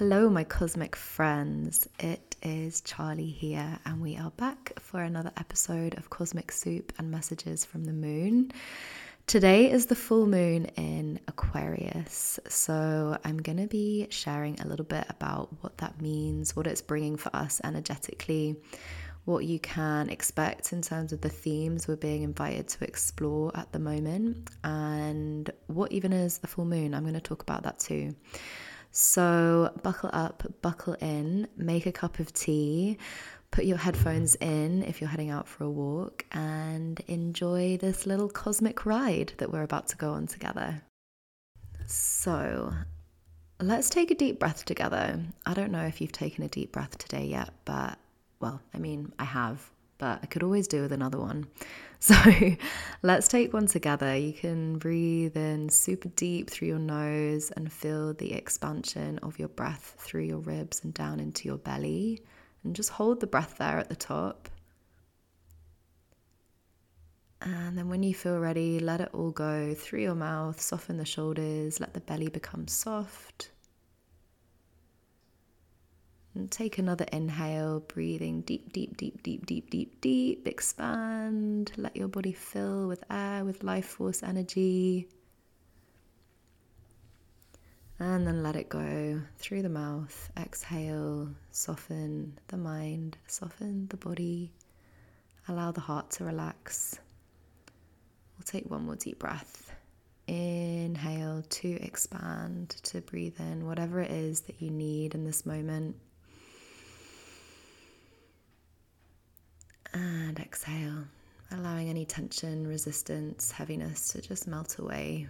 Hello, my cosmic friends. It is Charlie here, and we are back for another episode of Cosmic Soup and Messages from the Moon. Today is the full moon in Aquarius, so I'm going to be sharing a little bit about what that means, what it's bringing for us energetically, what you can expect in terms of the themes we're being invited to explore at the moment, and what even is the full moon. I'm going to talk about that too. So, buckle up, buckle in, make a cup of tea, put your headphones in if you're heading out for a walk, and enjoy this little cosmic ride that we're about to go on together. So, let's take a deep breath together. I don't know if you've taken a deep breath today yet, but well, I mean, I have, but I could always do with another one. So let's take one together. You can breathe in super deep through your nose and feel the expansion of your breath through your ribs and down into your belly. And just hold the breath there at the top. And then when you feel ready, let it all go through your mouth, soften the shoulders, let the belly become soft. And take another inhale, breathing deep, deep, deep, deep, deep, deep, deep. Expand. Let your body fill with air, with life force energy. And then let it go through the mouth. Exhale, soften the mind, soften the body. Allow the heart to relax. We'll take one more deep breath. Inhale to expand, to breathe in whatever it is that you need in this moment. And exhale, allowing any tension, resistance, heaviness to just melt away.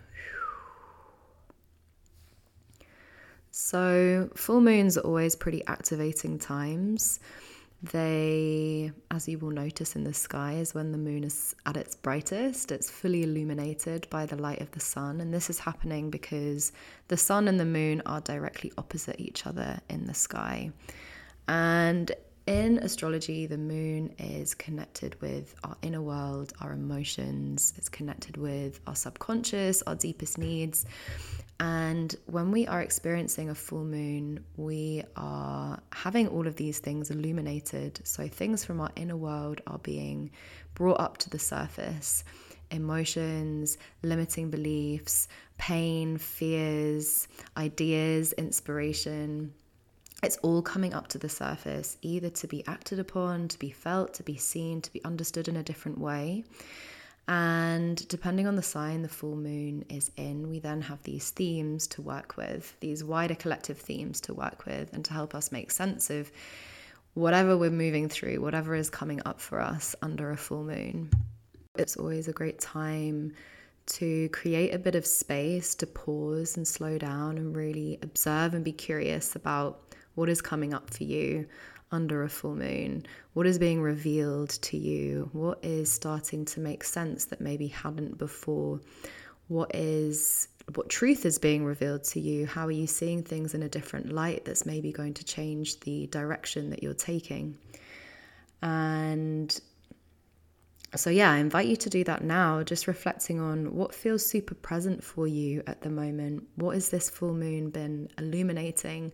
So, full moons are always pretty activating times. They, as you will notice in the sky, is when the moon is at its brightest. It's fully illuminated by the light of the sun. And this is happening because the sun and the moon are directly opposite each other in the sky. And in astrology, the moon is connected with our inner world, our emotions, it's connected with our subconscious, our deepest needs. And when we are experiencing a full moon, we are having all of these things illuminated. So things from our inner world are being brought up to the surface emotions, limiting beliefs, pain, fears, ideas, inspiration it's all coming up to the surface, either to be acted upon, to be felt, to be seen, to be understood in a different way. And depending on the sign the full moon is in, we then have these themes to work with, these wider collective themes to work with, and to help us make sense of whatever we're moving through, whatever is coming up for us under a full moon. It's always a great time to create a bit of space to pause and slow down and really observe and be curious about what is coming up for you under a full moon? What is being revealed to you? What is starting to make sense that maybe hadn't before? What is what truth is being revealed to you? How are you seeing things in a different light that's maybe going to change the direction that you're taking? And so, yeah, I invite you to do that now, just reflecting on what feels super present for you at the moment. What has this full moon been illuminating?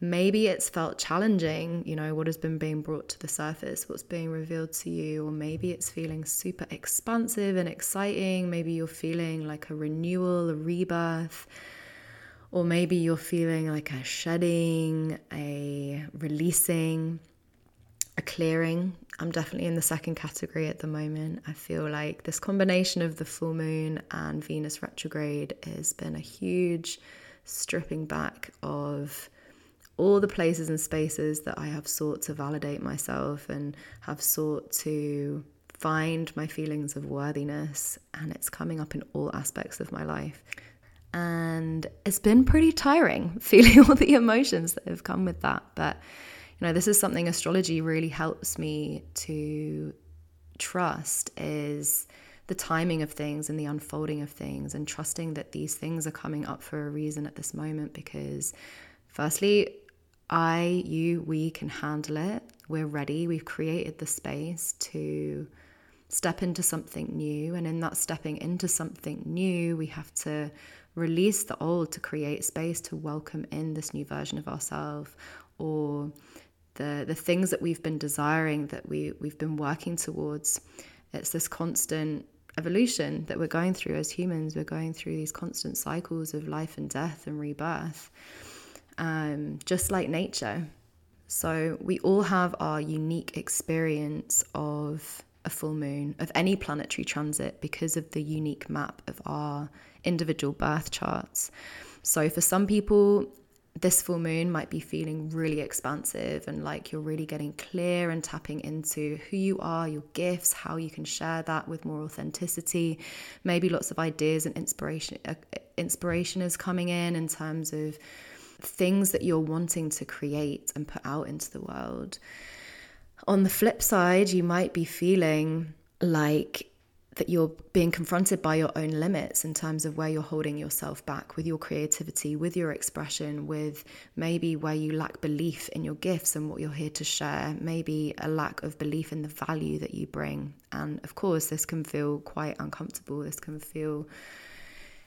Maybe it's felt challenging, you know, what has been being brought to the surface, what's being revealed to you, or maybe it's feeling super expansive and exciting. Maybe you're feeling like a renewal, a rebirth, or maybe you're feeling like a shedding, a releasing, a clearing. I'm definitely in the second category at the moment. I feel like this combination of the full moon and Venus retrograde has been a huge stripping back of all the places and spaces that I have sought to validate myself and have sought to find my feelings of worthiness, and it's coming up in all aspects of my life. And it's been pretty tiring feeling all the emotions that have come with that. But, you know, this is something astrology really helps me to trust is the timing of things and the unfolding of things and trusting that these things are coming up for a reason at this moment because firstly I, you, we can handle it. We're ready. We've created the space to step into something new. And in that stepping into something new, we have to release the old to create space to welcome in this new version of ourselves or the the things that we've been desiring that we we've been working towards it's this constant evolution that we're going through as humans we're going through these constant cycles of life and death and rebirth um, just like nature so we all have our unique experience of a full moon of any planetary transit because of the unique map of our individual birth charts. So for some people, this full moon might be feeling really expansive and like you're really getting clear and tapping into who you are, your gifts, how you can share that with more authenticity. Maybe lots of ideas and inspiration uh, inspiration is coming in in terms of things that you're wanting to create and put out into the world. On the flip side, you might be feeling like that you're being confronted by your own limits in terms of where you're holding yourself back with your creativity, with your expression, with maybe where you lack belief in your gifts and what you're here to share, maybe a lack of belief in the value that you bring. And of course, this can feel quite uncomfortable, this can feel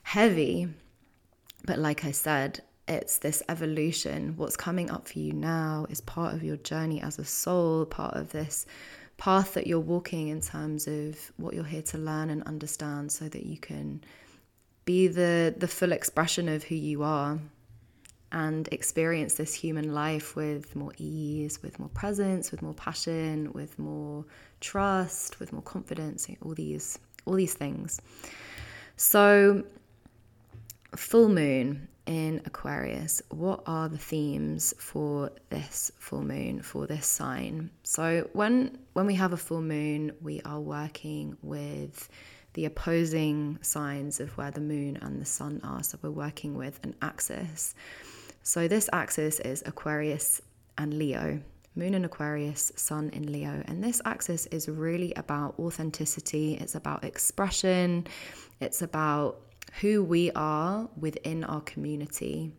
heavy. But like I said, it's this evolution. What's coming up for you now is part of your journey as a soul, part of this path that you're walking in terms of what you're here to learn and understand so that you can be the the full expression of who you are and experience this human life with more ease, with more presence, with more passion, with more trust, with more confidence, all these all these things. So full moon in Aquarius, what are the themes for this full moon, for this sign? So when when we have a full moon, we are working with the opposing signs of where the moon and the sun are. So we're working with an axis. So this axis is Aquarius and Leo. Moon in Aquarius, Sun in Leo. And this axis is really about authenticity, it's about expression, it's about who we are within our community.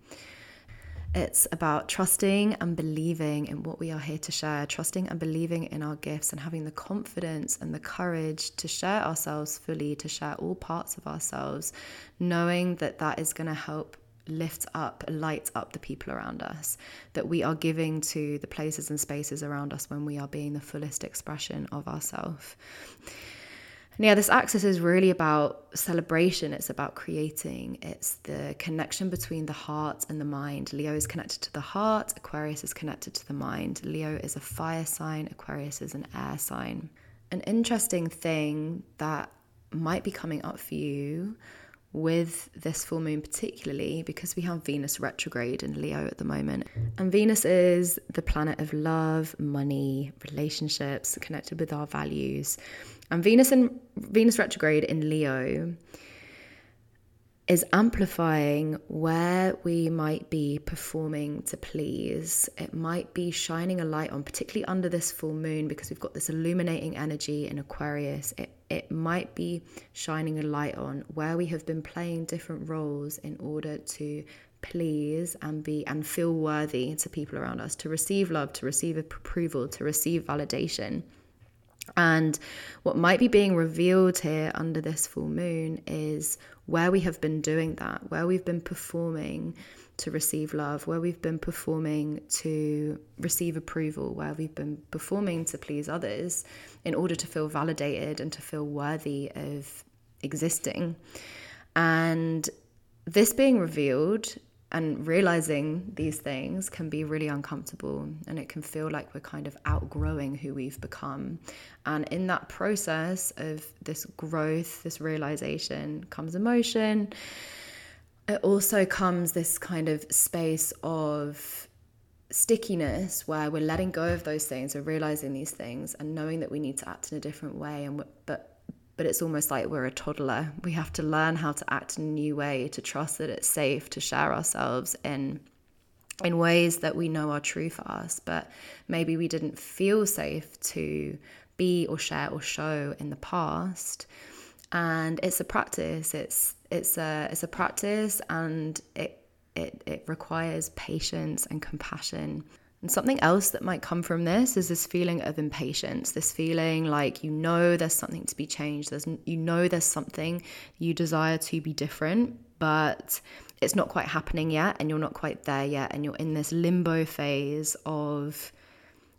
It's about trusting and believing in what we are here to share, trusting and believing in our gifts, and having the confidence and the courage to share ourselves fully, to share all parts of ourselves, knowing that that is going to help lift up, light up the people around us, that we are giving to the places and spaces around us when we are being the fullest expression of ourselves. And yeah, this axis is really about celebration. It's about creating. It's the connection between the heart and the mind. Leo is connected to the heart, Aquarius is connected to the mind. Leo is a fire sign, Aquarius is an air sign. An interesting thing that might be coming up for you with this full moon, particularly because we have Venus retrograde in Leo at the moment. And Venus is the planet of love, money, relationships, connected with our values. And Venus in Venus retrograde in Leo is amplifying where we might be performing to please. It might be shining a light on, particularly under this full moon, because we've got this illuminating energy in Aquarius. It, it might be shining a light on where we have been playing different roles in order to please and be and feel worthy to people around us, to receive love, to receive approval, to receive validation. And what might be being revealed here under this full moon is where we have been doing that, where we've been performing to receive love, where we've been performing to receive approval, where we've been performing to please others in order to feel validated and to feel worthy of existing. And this being revealed and realizing these things can be really uncomfortable and it can feel like we're kind of outgrowing who we've become. And in that process of this growth, this realization comes emotion. It also comes this kind of space of stickiness where we're letting go of those things, we're realizing these things and knowing that we need to act in a different way and but but it's almost like we're a toddler. We have to learn how to act in a new way, to trust that it's safe to share ourselves in in ways that we know are true for us, but maybe we didn't feel safe to be or share or show in the past. And it's a practice. It's it's a it's a practice, and it it it requires patience and compassion And something else that might come from this is this feeling of impatience, this feeling like you know there's something to be changed, there's you know there's something you desire to be different, but it's not quite happening yet and you're not quite there yet and you're in this limbo phase of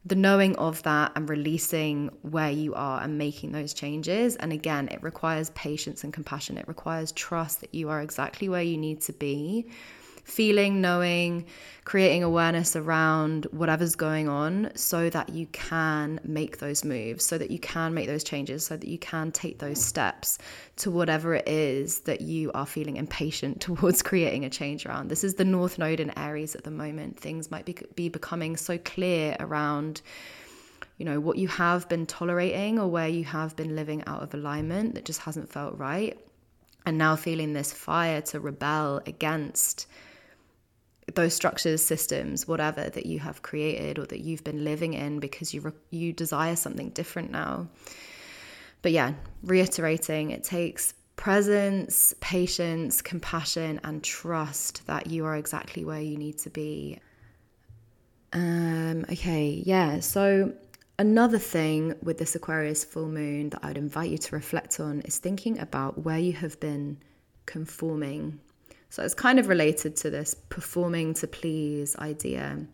the knowing of that and releasing where you are and making those changes. And again, it requires patience and compassion. It requires trust that you are exactly where you need to be feeling, knowing, creating awareness around whatever's going on so that you can make those moves, so that you can make those changes, so that you can take those steps to whatever it is that you are feeling impatient towards creating a change around. This is the North Node in Aries at the moment. Things might be, be becoming so clear around you know what you have been tolerating or where you have been living out of alignment that just hasn't felt right and now feeling this fire to rebel against those structures, systems, whatever that you have created or that you've been living in because you re- you desire something different now. But yeah, reiterating, it takes presence, patience, compassion, and trust that you are exactly where you need to be. Um, okay, yeah. So another thing with this Aquarius full moon that I would invite you to reflect on is thinking about where you have been conforming so it's kind of related to this performing to please idea.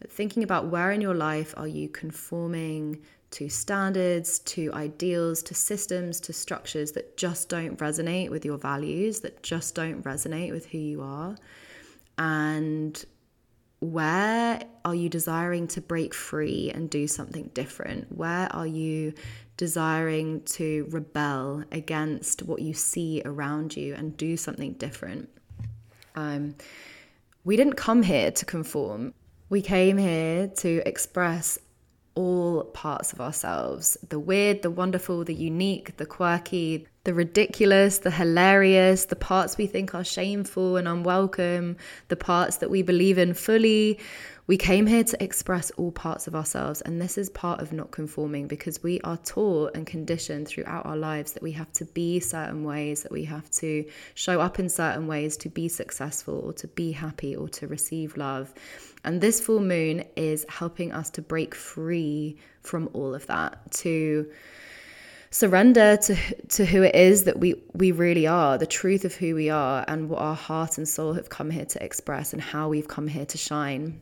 But thinking about where in your life are you conforming to standards, to ideals, to systems, to structures that just don't resonate with your values, that just don't resonate with who you are? And where are you desiring to break free and do something different? Where are you desiring to rebel against what you see around you and do something different? Um, we didn't come here to conform. We came here to express all parts of ourselves the weird, the wonderful, the unique, the quirky, the ridiculous, the hilarious, the parts we think are shameful and unwelcome, the parts that we believe in fully. We came here to express all parts of ourselves, and this is part of not conforming because we are taught and conditioned throughout our lives that we have to be certain ways, that we have to show up in certain ways to be successful or to be happy or to receive love. And this full moon is helping us to break free from all of that, to surrender to to who it is that we we really are, the truth of who we are and what our heart and soul have come here to express and how we've come here to shine.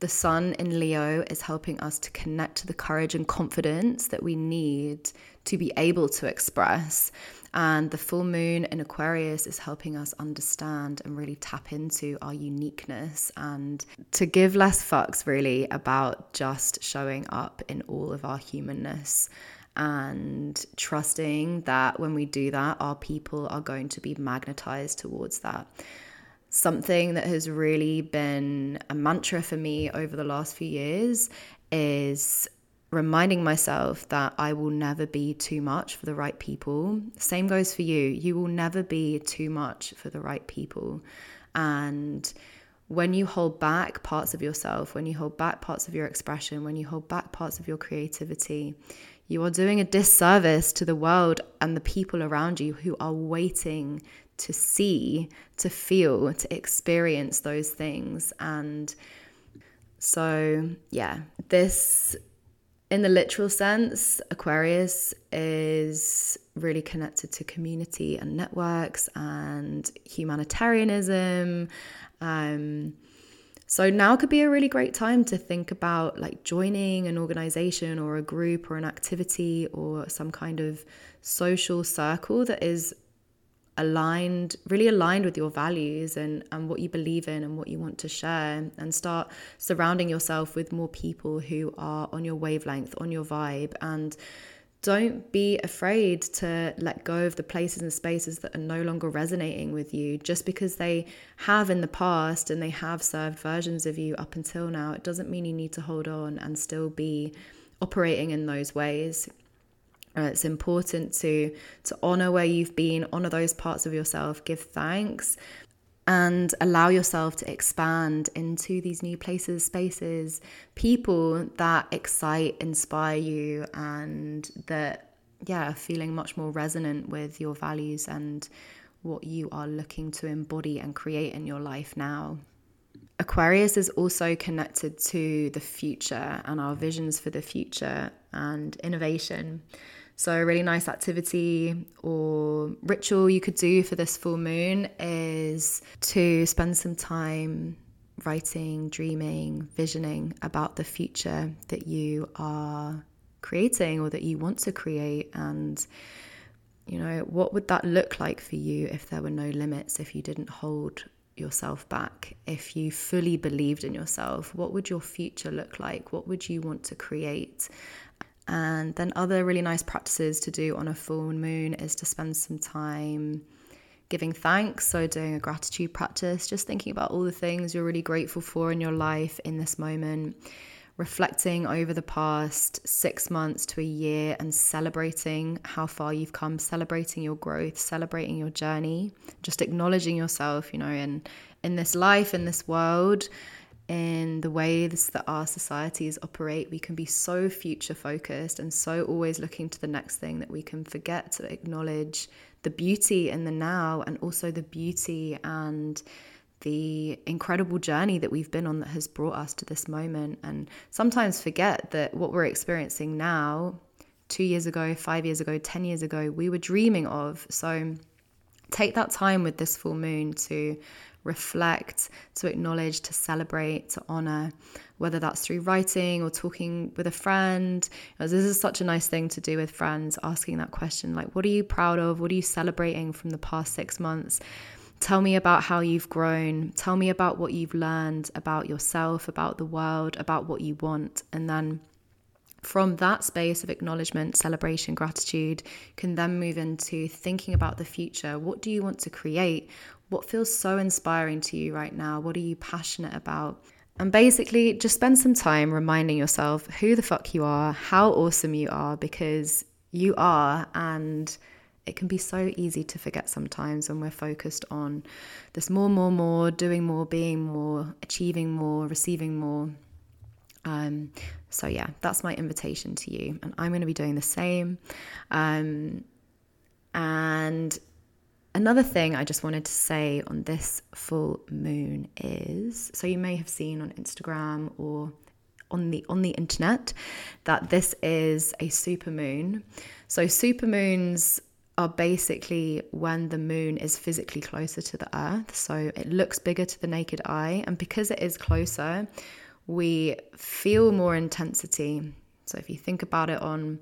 The sun in Leo is helping us to connect to the courage and confidence that we need to be able to express. And the full moon in Aquarius is helping us understand and really tap into our uniqueness and to give less fucks, really, about just showing up in all of our humanness and trusting that when we do that, our people are going to be magnetized towards that something that has really been a mantra for me over the last few years is reminding myself that I will never be too much for the right people. Same goes for you. You will never be too much for the right people. And when you hold back parts of yourself, when you hold back parts of your expression, when you hold back parts of your creativity, you are doing a disservice to the world and the people around you who are waiting to see, to feel, to experience those things. And so, yeah, this, in the literal sense, Aquarius is really connected to community and networks and humanitarianism. Um, so now could be a really great time to think about like joining an organization or a group or an activity or some kind of social circle that is aligned, really aligned with your values and, and what you believe in and what you want to share, and start surrounding yourself with more people who are on your wavelength, on your vibe. And don't be afraid to let go of the places and spaces that are no longer resonating with you just because they have in the past and they have served versions of you up until now. It doesn't mean you need to hold on and still be operating in those ways. Uh, it's important to to honor where you've been, honor those parts of yourself, give thanks, and allow yourself to expand into these new places, spaces, people that excite, inspire you, and that yeah, feeling much more resonant with your values and what you are looking to embody and create in your life now. Aquarius is also connected to the future and our visions for the future and innovation. So, a really nice activity or ritual you could do for this full moon is to spend some time writing, dreaming, visioning about the future that you are creating or that you want to create. And, you know, what would that look like for you if there were no limits, if you didn't hold yourself back? If you fully believed in yourself, what would your future look like? What would you want to create? And then, other really nice practices to do on a full moon is to spend some time giving thanks. So, doing a gratitude practice, just thinking about all the things you're really grateful for in your life in this moment, reflecting over the past six months to a year and celebrating how far you've come, celebrating your growth, celebrating your journey, just acknowledging yourself, you know, in, in this life, in this world in the ways that our societies operate, we can be so future focused and so always looking to the next thing that we can forget to acknowledge the beauty in the now and also the beauty and the incredible journey that we've been on that has brought us to this moment. And sometimes forget that what we're experiencing now, two years ago, five years ago, 10 years ago, we were dreaming of. So take that time with this full moon to reflect, to acknowledge, to celebrate, to honor, whether that's through writing or talking with a friend. This is such a nice thing to do with friends, asking that question like, what are you proud of? What are you celebrating from the past six months? Tell me about how you've grown. Tell me about what you've learned about yourself, about the world, about what you want. And then from that space of acknowledgement, celebration, gratitude, can then move into thinking about the future. What do you want to create? What feels so inspiring to you right now? What are you passionate about? And basically, just spend some time reminding yourself who the fuck you are, how awesome you are, because you are. And it can be so easy to forget sometimes when we're focused on this more, more, more, doing more, being more, achieving more, receiving more. Um, so, yeah, that's my invitation to you. And I'm going to be doing the same. Um, and Another thing I just wanted to say on this full moon is so you may have seen on Instagram or on the on the internet that this is a super moon. So super moons are basically when the moon is physically closer to the earth. So it looks bigger to the naked eye and because it is closer, we feel more intensity. So if you think about it on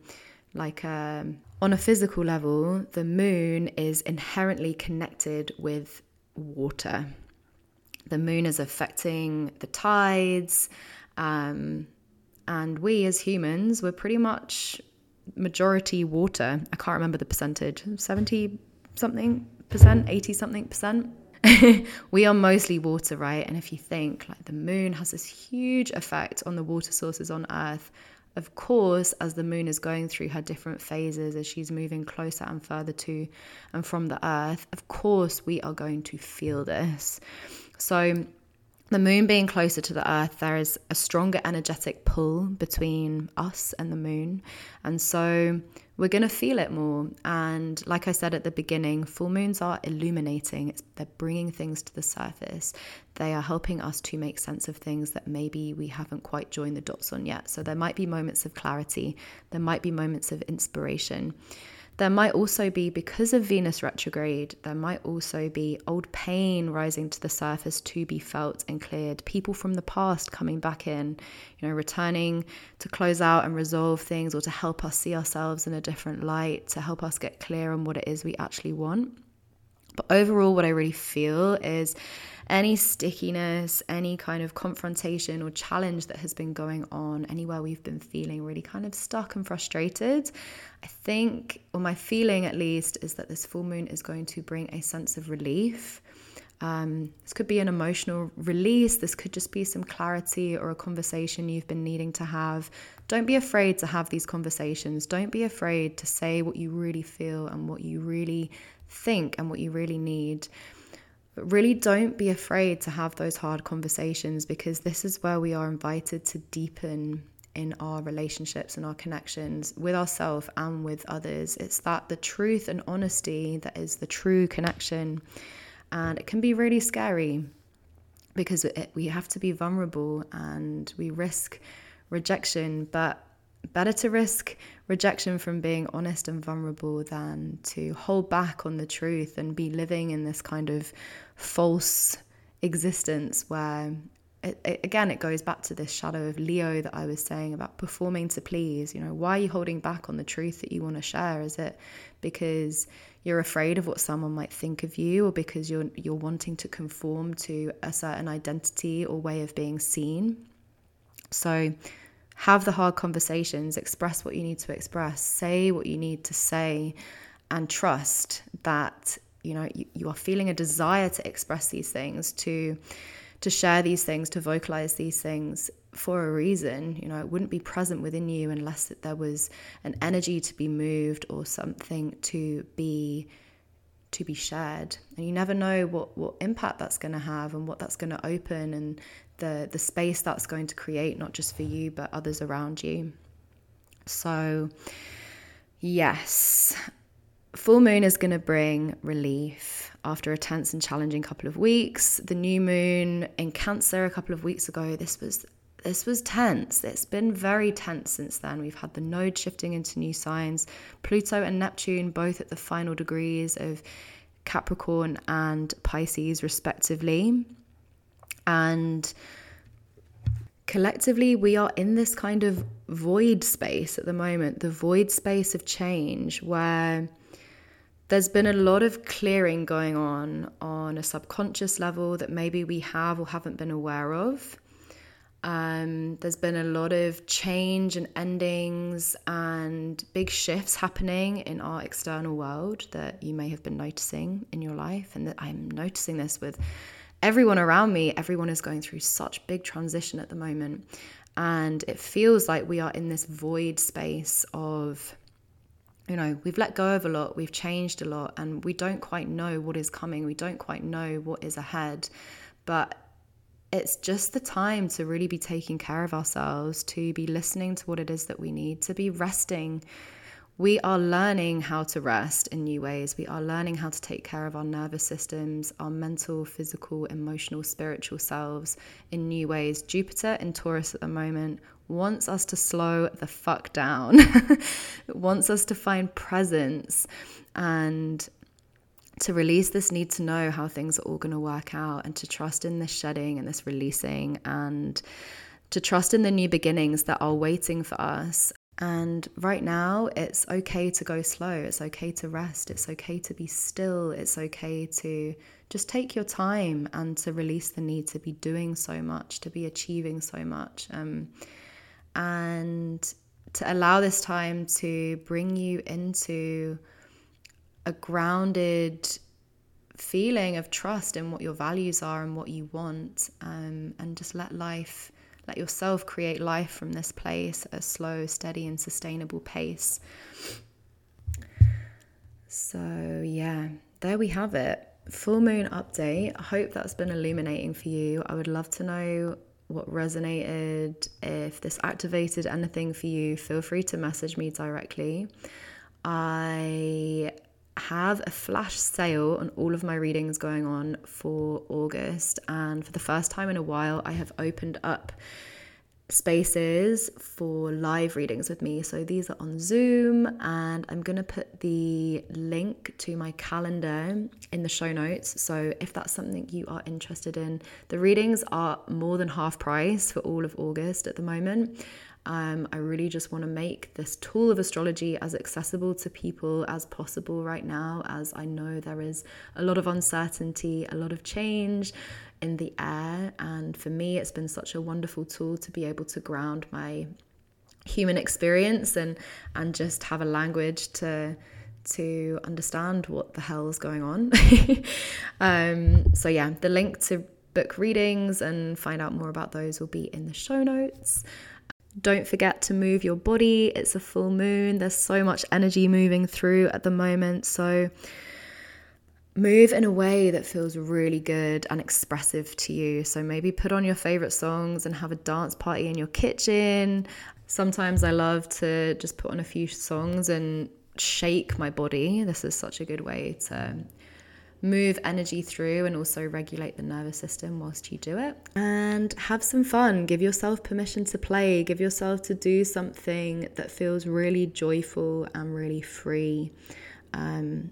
like a um, on a physical level, the moon is inherently connected with water. The moon is affecting the tides, um, and we as humans, we're pretty much majority water. I can't remember the percentage 70 something percent, 80 something percent. we are mostly water, right? And if you think like the moon has this huge effect on the water sources on Earth, of course, as the moon is going through her different phases, as she's moving closer and further to and from the earth, of course, we are going to feel this. So, the moon being closer to the earth, there is a stronger energetic pull between us and the moon. And so we're going to feel it more. And like I said at the beginning, full moons are illuminating, it's, they're bringing things to the surface. They are helping us to make sense of things that maybe we haven't quite joined the dots on yet. So there might be moments of clarity, there might be moments of inspiration. There might also be, because of Venus retrograde, there might also be old pain rising to the surface to be felt and cleared. People from the past coming back in, you know, returning to close out and resolve things or to help us see ourselves in a different light, to help us get clear on what it is we actually want. But overall, what I really feel is any stickiness, any kind of confrontation or challenge that has been going on, anywhere we've been feeling really kind of stuck and frustrated, I think, or my feeling at least, is that this full moon is going to bring a sense of relief. Um, this could be an emotional release. This could just be some clarity or a conversation you've been needing to have. Don't be afraid to have these conversations. Don't be afraid to say what you really feel and what you really think and what you really need. But really don't be afraid to have those hard conversations because this is where we are invited to deepen in our relationships and our connections with ourselves and with others. It's that the truth and honesty that is the true connection. And it can be really scary. because it, we have to be vulnerable and we risk rejection, but better to risk rejection from being honest and vulnerable than to hold back on the truth and be living in this kind of false existence where it, it, again it goes back to this shadow of leo that i was saying about performing to please. You know why are you holding back on the truth that you want to share? Is it because you're afraid of what someone might think of you or because you're you're wanting to conform to a certain identity or way of being seen? So have the hard conversations express what you need to express say what you need to say and trust that you know you, you are feeling a desire to express these things to to share these things to vocalize these things for a reason. You know it wouldn't be present within you unless there was an energy to be moved or something to be to be shared and you never know what what impact that's going to have and what that's going to open and the the space that's going to create not just for you but others around you so yes full moon is going to bring relief after a tense and challenging couple of weeks. The new moon in Cancer a couple of weeks ago, this was this was tense. It's been very tense since then. We've had the node shifting into new signs, Pluto and Neptune both at the final degrees of Capricorn and Pisces respectively. And collectively we are in this kind of void space at the moment, the void space of change where there's been a lot of clearing going on on a subconscious level that maybe we have or haven't been aware of. Um, there's been a lot of change and endings and big shifts happening in our external world that you may have been noticing in your life, and that I'm noticing this with everyone around me. Everyone is going through such big transition at the moment, and it feels like we are in this void space of you know, we've let go of a lot, we've changed a lot, and we don't quite know what is coming. We don't quite know what is ahead. But it's just the time to really be taking care of ourselves, to be listening to what it is that we need, to be resting. We are learning how to rest in new ways. We are learning how to take care of our nervous systems, our mental, physical, emotional, spiritual selves in new ways. Jupiter in Taurus at the moment wants us to slow the fuck down, It wants us to find presence and to release this need to know how things are all going to work out and to trust in this shedding and this releasing and to trust in the new beginnings that are waiting for us. And right now, it's okay to go slow. It's okay to rest. It's okay to be still. It's okay to just take your time and to release the need to be doing so much, to be achieving so much. Um, and to allow this time to bring you into a grounded feeling of trust in what your values are and what you want, um, and just let life, let yourself create life from this place at a slow, steady, and sustainable pace. So, yeah, there we have it. Full moon update. I hope that's been illuminating for you. I would love to know what resonated. If this activated anything for you, feel free to message me directly. I have a flash sale on all of my readings going on for August, and for the first time in a while, I have opened up spaces for live readings with me. So these are on Zoom, and I'm going to put the link to my calendar in the show notes. So if that's something you are interested in, the readings are more than half price for all of August at the moment. Um, I really just want to make this tool of astrology as accessible to people as possible right now, as I know there is a lot of uncertainty, a lot of change in the air. And for me, it's been such a wonderful tool to be able to ground my human experience and and just have a language to to understand what the hell is going on. um, so yeah, the link to book readings and find out more about those will be in the show notes. Don't forget to move your body. It's a full moon. There's so much energy moving through at the moment. So move in a way that feels really good and expressive to you. So maybe put on your favorite songs and have a dance party in your kitchen. Sometimes I love to just put on a few songs and shake my body. This is such a good way to move energy through and also regulate the nervous system whilst you do it. And have some fun. Give yourself permission to play. Give yourself to do something that feels really joyful and really free. Um,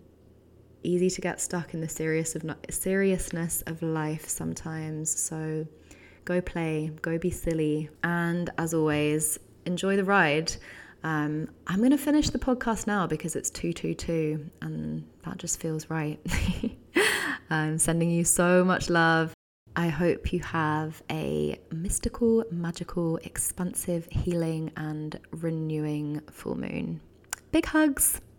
easy to get stuck in the serious of seriousness of life sometimes. So go play, go be silly, and as always, enjoy the ride. Um, I'm going to finish the podcast now because it's 222 and that just feels right. I'm sending you so much love. I hope you have a mystical, magical, expansive, healing, and renewing full moon. Big hugs.